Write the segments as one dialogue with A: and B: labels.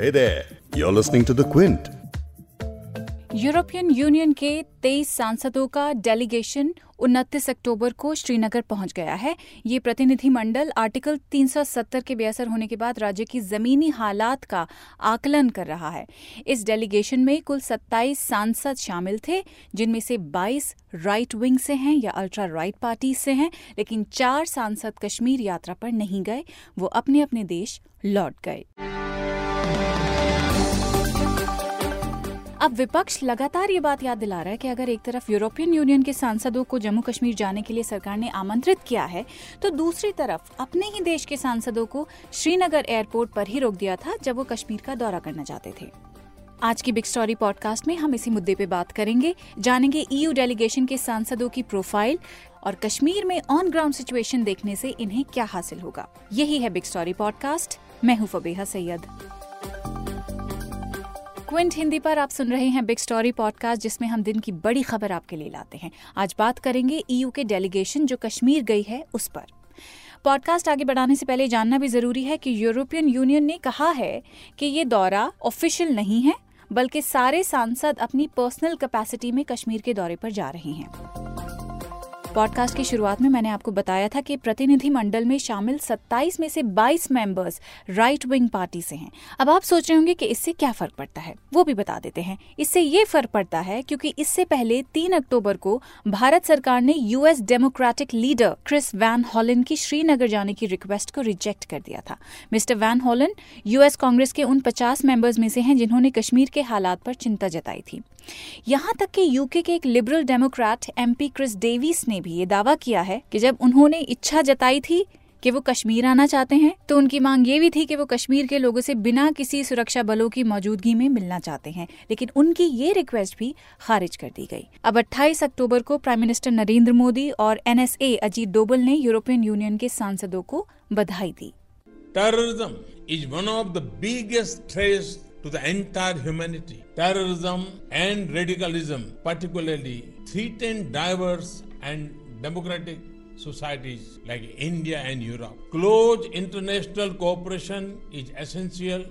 A: Hey there, you're listening to The Quint.
B: European Union के 23 सांसदों का डेलीगेशन 29 अक्टूबर को श्रीनगर पहुँच गया है। ये प्रतिनिधिमंडल आर्टिकल 370 के बेअसर होने के बाद राज्य की जमीनी हालात का आकलन कर रहा है। इस डेलीगेशन में कुल 27 सांसद शामिल थे जिनमें से 22 राइट विंग से हैं या अल्ट्रा राइट पार्टी से हैं लेकिन चार सांसद कश्मीर यात्रा पर नहीं गए वो अपने अपने देश लौट गए। अब विपक्ष लगातार ये बात याद दिला रहा है कि अगर एक तरफ़ यूरोपियन यूनियन के सांसदों को जम्मू कश्मीर जाने के लिए सरकार ने आमंत्रित किया है तो दूसरी तरफ़ अपने ही देश के सांसदों को श्रीनगर एयरपोर्ट पर ही रोक दिया था जब वो कश्मीर का दौरा करना चाहते थे। आज की बिग स्टोरी पॉडकास्ट में हम इसी मुद्दे पे बात करेंगे, जानेंगे ईयू डेलीगेशन के सांसदों की प्रोफ़ाइल और कश्मीर में ऑन ग्राउंड सिचुएशन देखने से इन्हें क्या हासिल होगा। यही है बिग स्टोरी पॉडकास्ट, मैं हूँ फबीहा सैयद। क्विंट हिंदी पर आप सुन रहे हैं बिग स्टोरी पॉडकास्ट, जिसमें हम दिन की बड़ी खबर आपके लिए लाते हैं। आज बात करेंगे ईयू के डेलीगेशन जो कश्मीर गई है, उस पर। पॉडकास्ट आगे बढ़ाने से पहले जानना भी ज़रूरी है कि यूरोपियन यूनियन ने कहा है कि ये दौरा ऑफिशियल नहीं है, बल्कि सारे सांसद अपनी पर्सनल कैपेसिटी में कश्मीर के दौरे पर जा रहे हैं। पॉडकास्ट की शुरुआत में मैंने आपको बताया था कि प्रतिनिधि मंडल में शामिल 27 में से 22 मेंबर्स राइट विंग पार्टी से हैं। अब आप सोच रहे होंगे कि इससे क्या फ़र्क पड़ता है? वो भी बता देते हैं। इससे ये फ़र्क पड़ता है क्योंकि इससे पहले 3 अक्टूबर को भारत सरकार ने US Democratic leader Chris Van Hollen की श्रीनगर जाने की रिक्वेस्ट को रिजेक्ट कर दिया था। Mister Van Hollen US Congress के उन पचास मेंबर्स में से हैं जिन्होंने कश्मीर के हालात पर चिंता जताई थी। यहाँ तक कि यूके के एक Liberal Democrat MP Chris Davies ने भी ये दावा किया है कि जब उन्होंने इच्छा जताई थी कि वो कश्मीर आना चाहते हैं तो उनकी मांग ये भी थी कि वो कश्मीर के लोगों से बिना किसी सुरक्षा बलों की मौजूदगी में मिलना चाहते हैं। लेकिन उनकी ये रिक्वेस्ट भी खारिज कर दी गई। अब 28 अक्टूबर को प्राइम मिनिस्टर नरेंद्र मोदी और एनएसए अजीत डोबल ने यूरोपियन यूनियन के सांसदों को बधाई दी।
C: Terrorism is one of the biggest threats to the entire humanity. Terrorism and radicalism particularly threaten diverse and democratic societies like India and Europe. Close international cooperation is essential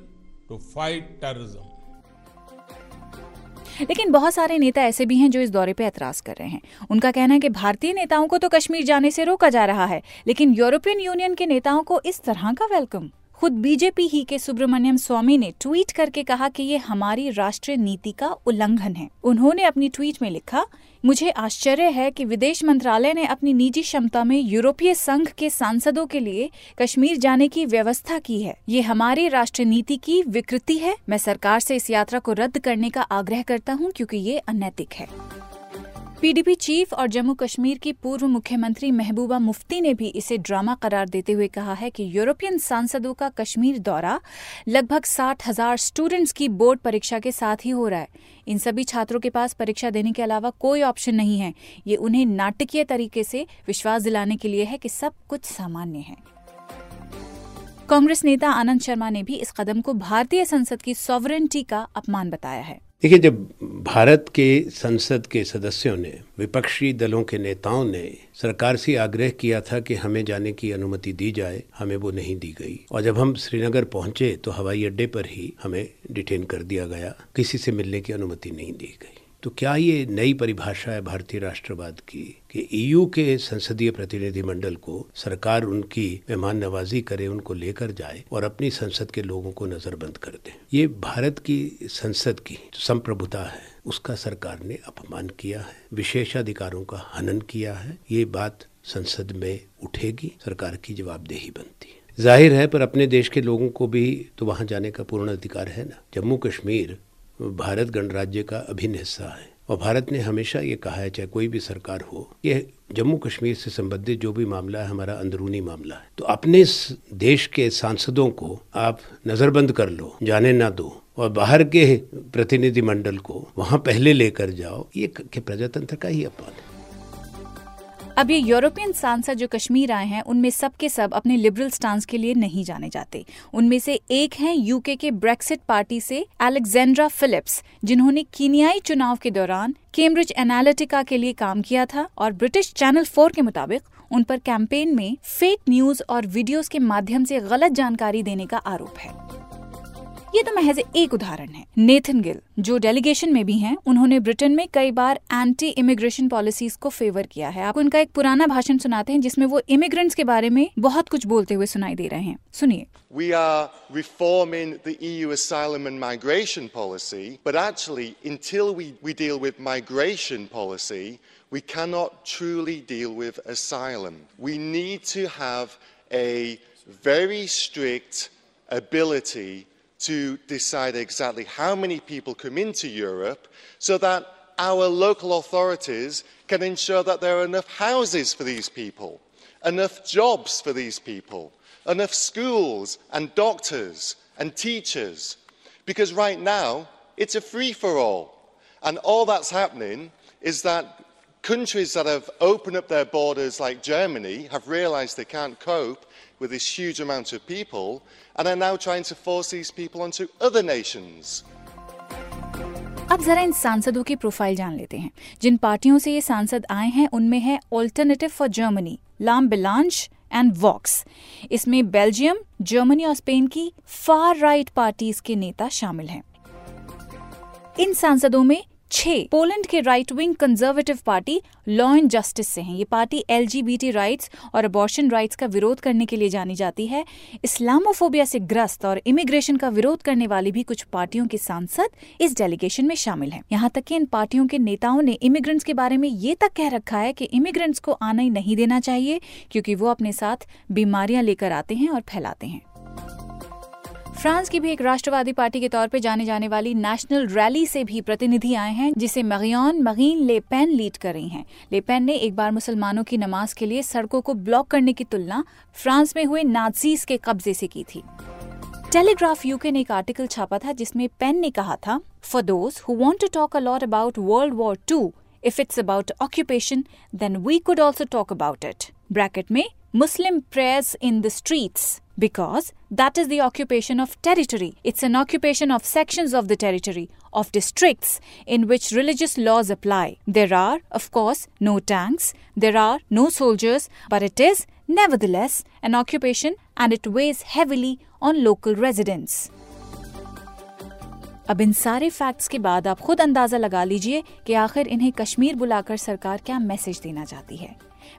C: to fight terrorism.
B: लेकिन बहुत सारे नेता ऐसे भी हैं जो इस दौरे पर ऐतराज कर रहे हैं उनका कहना है कि भारतीय नेताओं को तो कश्मीर जाने से रोका जा रहा है लेकिन यूरोपियन यूनियन के नेताओं को इस तरह का वेलकम खुद बीजेपी ही के सुब्रमण्यम स्वामी ने ट्वीट करके कहा कि ये हमारी राष्ट्रीय नीति का उल्लंघन है। उन्होंने अपनी ट्वीट में लिखा, मुझे आश्चर्य है कि विदेश मंत्रालय ने अपनी निजी क्षमता में यूरोपीय संघ के सांसदों के लिए कश्मीर जाने की व्यवस्था की है। ये हमारी राष्ट्रीय नीति की विकृति है। मैं सरकार से इस यात्रा को रद्द करने का आग्रह करता हूँ क्योंकि ये अनैतिक है। पीडीपी चीफ और जम्मू कश्मीर की पूर्व मुख्यमंत्री महबूबा मुफ्ती ने भी इसे ड्रामा करार देते हुए कहा है कि यूरोपियन सांसदों का कश्मीर दौरा लगभग साठ हज़ार स्टूडेंट्स की बोर्ड परीक्षा के साथ ही हो रहा है। इन सभी छात्रों के पास परीक्षा देने के अलावा कोई ऑप्शन नहीं है। ये उन्हें नाटकीय तरीके से विश्वास दिलाने के लिए है कि सब कुछ सामान्य है। कांग्रेस नेता आनंद शर्मा ने भी इस कदम को भारतीय संसद की सॉवरेंटी का अपमान बताया है।
D: देखिए, जब भारत के संसद के सदस्यों ने, विपक्षी दलों के नेताओं ने सरकार से आग्रह किया था कि हमें जाने की अनुमति दी जाए, हमें वो नहीं दी गई। और जब हम श्रीनगर पहुँचे तो हवाई अड्डे पर ही हमें डिटेन कर दिया गया। किसी से मिलने की अनुमति नहीं दी गई। तो क्या ये नई परिभाषा है भारतीय राष्ट्रवाद की कि ईयू के संसदीय प्रतिनिधिमंडल को सरकार उनकी मेहमान नवाजी करे, उनको लेकर जाए और अपनी संसद के लोगों को नजरबंद कर दे? ये भारत की संसद की संप्रभुता है। उसका सरकार ने अपमान किया है, विशेषाधिकारों का हनन किया है। ये बात संसद में उठेगी, सरकार की जवाबदेही बनती है। ज़ाहिर है, पर अपने देश के लोगों को भी तो वहाँ जाने का पूर्ण अधिकार है ना? जम्मू कश्मीर भारत गणराज्य का अभिन्न हिस्सा है। और भारत ने हमेशा ये कहा है, चाहे कोई भी सरकार हो ये जम्मू कश्मीर से संबंधित जो भी मामला है, हमारा अंदरूनी मामला है। तो अपने देश के सांसदों को आप नज़रबंद कर लो, जाने ना दो, और बाहर के प्रतिनिधिमंडल को वहाँ पहले लेकर जाओ, ये प्रजातंत्र का ही अपमान है।
B: अब ये यूरोपियन सांसद जो कश्मीर आए हैं, उनमें सब के सब अपने लिबरल स्टांस के लिए नहीं जाने जाते। उनमें से एक हैं यूके के ब्रेक्सिट पार्टी से एलेक्जेंड्रा फिलिप्स जिन्होंने कीनियाई चुनाव के दौरान कैम्ब्रिज एनालिटिका के लिए काम किया था और ब्रिटिश चैनल फोर के मुताबिक उन पर कैंपेन में फेक न्यूज़ और वीडियोस के माध्यम से गलत जानकारी देने का आरोप है। ये तो महज एक उदाहरण है नेथन गिल जो डेलीगेशन में भी हैं उन्होंने ब्रिटेन में कई बार एंटी इमिग्रेशन पॉलिसीज़ को फेवर किया है आपको उनका एक पुराना भाषण सुनाते हैं जिसमें वो इमिग्रेंट्स के बारे में बहुत कुछ बोलते हुए सुनाई दे रहे हैं सुनिए
E: We are reforming the EU asylum and migration policy, but actually, until we, we deal with migration policy, we cannot truly deal with asylum. We need to have a very strict ability to decide exactly how many people come into Europe so that our local authorities can ensure that there are enough houses for these people, enough jobs for these people, enough schools and doctors and teachers. Because right now, it's a free for all. And all that's happening is that countries that have opened up their borders, like Germany, have realized they can't cope with this huge amount of people and are now trying to force these people onto other nations.
B: अब जरा इन सांसदों की profile जान लेते हैं जिन पार्टियों से ये सांसद आए हैं उनमें है alternative for Germany Vlaams Belang and Vox इसमें बेल्जियम जर्मनी और स्पेन की फार राइट पार्टीज़ के नेता शामिल हैं इन सांसदों में छह, पोलैंड के right wing conservative party law and justice से हैं। ये पार्टी एलजीबीटी राइट्स और अबॉर्शन राइट्स का विरोध करने के लिए जानी जाती है। इस्लामोफोबिया से ग्रस्त और इमिग्रेशन का विरोध करने वाली भी कुछ पार्टियों के सांसद इस डेलीगेशन में शामिल हैं। यहाँ तक कि इन पार्टियों के नेताओं ने इमिग्रेंट्स के बारे में ये तक कह रखा है कि इमिग्रेंट्स को आना ही नहीं देना चाहिए, क्योंकि वो अपने साथ बीमारियाँ लेकर आते हैं और फैलाते हैं। फ्रांस की भी एक राष्ट्रवादी पार्टी के तौर पर जाने जाने वाली नेशनल रैली से भी प्रतिनिधि आए हैं, जिसे मगियन मगीन लेपेन लीड कर रही हैं। लेपेन ने एक बार मुसलमानों की नमाज़ के लिए सड़कों को ब्लॉक करने की तुलना फ्रांस में हुए नाजीज के कब्जे से की थी। टेलीग्राफ यूके ने एक आर्टिकल छापा था, जिसमें पेन ने कहा था for those who want to talk a lot about world war two If it's about occupation, then we could also talk about it. Bracket me, Muslim prayers in the streets because that is the occupation of territory. It's an occupation of sections of the territory, of districts in which religious laws apply. There are, of course, no tanks, there are no soldiers, but it is, nevertheless, an occupation and it weighs heavily on local residents. अब इन सारे facts के बाद आप खुद अंदाज़ा लगा लीजिए कि आखिर इन्हें कश्मीर बुलाकर सरकार क्या मैसेज देना चाहती है।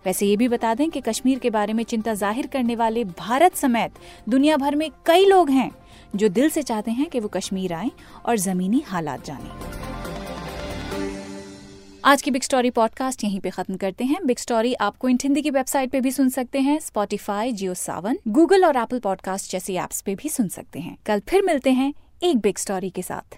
B: वैसे ये भी बता दें कि कश्मीर के बारे में चिंता ज़ाहिर करने वाले भारत समेत दुनिया भर में कई लोग हैं जो दिल से चाहते हैं कि वो कश्मीर आए और जमीनी हालात जाने। आज की बिग स्टोरी पॉडकास्ट यहीं पे खत्म करते हैं। बिग स्टोरी आपको इंट हिंदी की वेबसाइट पे भी सुन सकते हैं स्पॉटिफाई जियो सावन गूगल और एप्पल पॉडकास्ट जैसी एप्स पे भी सुन सकते हैं। कल फिर मिलते हैं। एक बिग स्टोरी के साथ।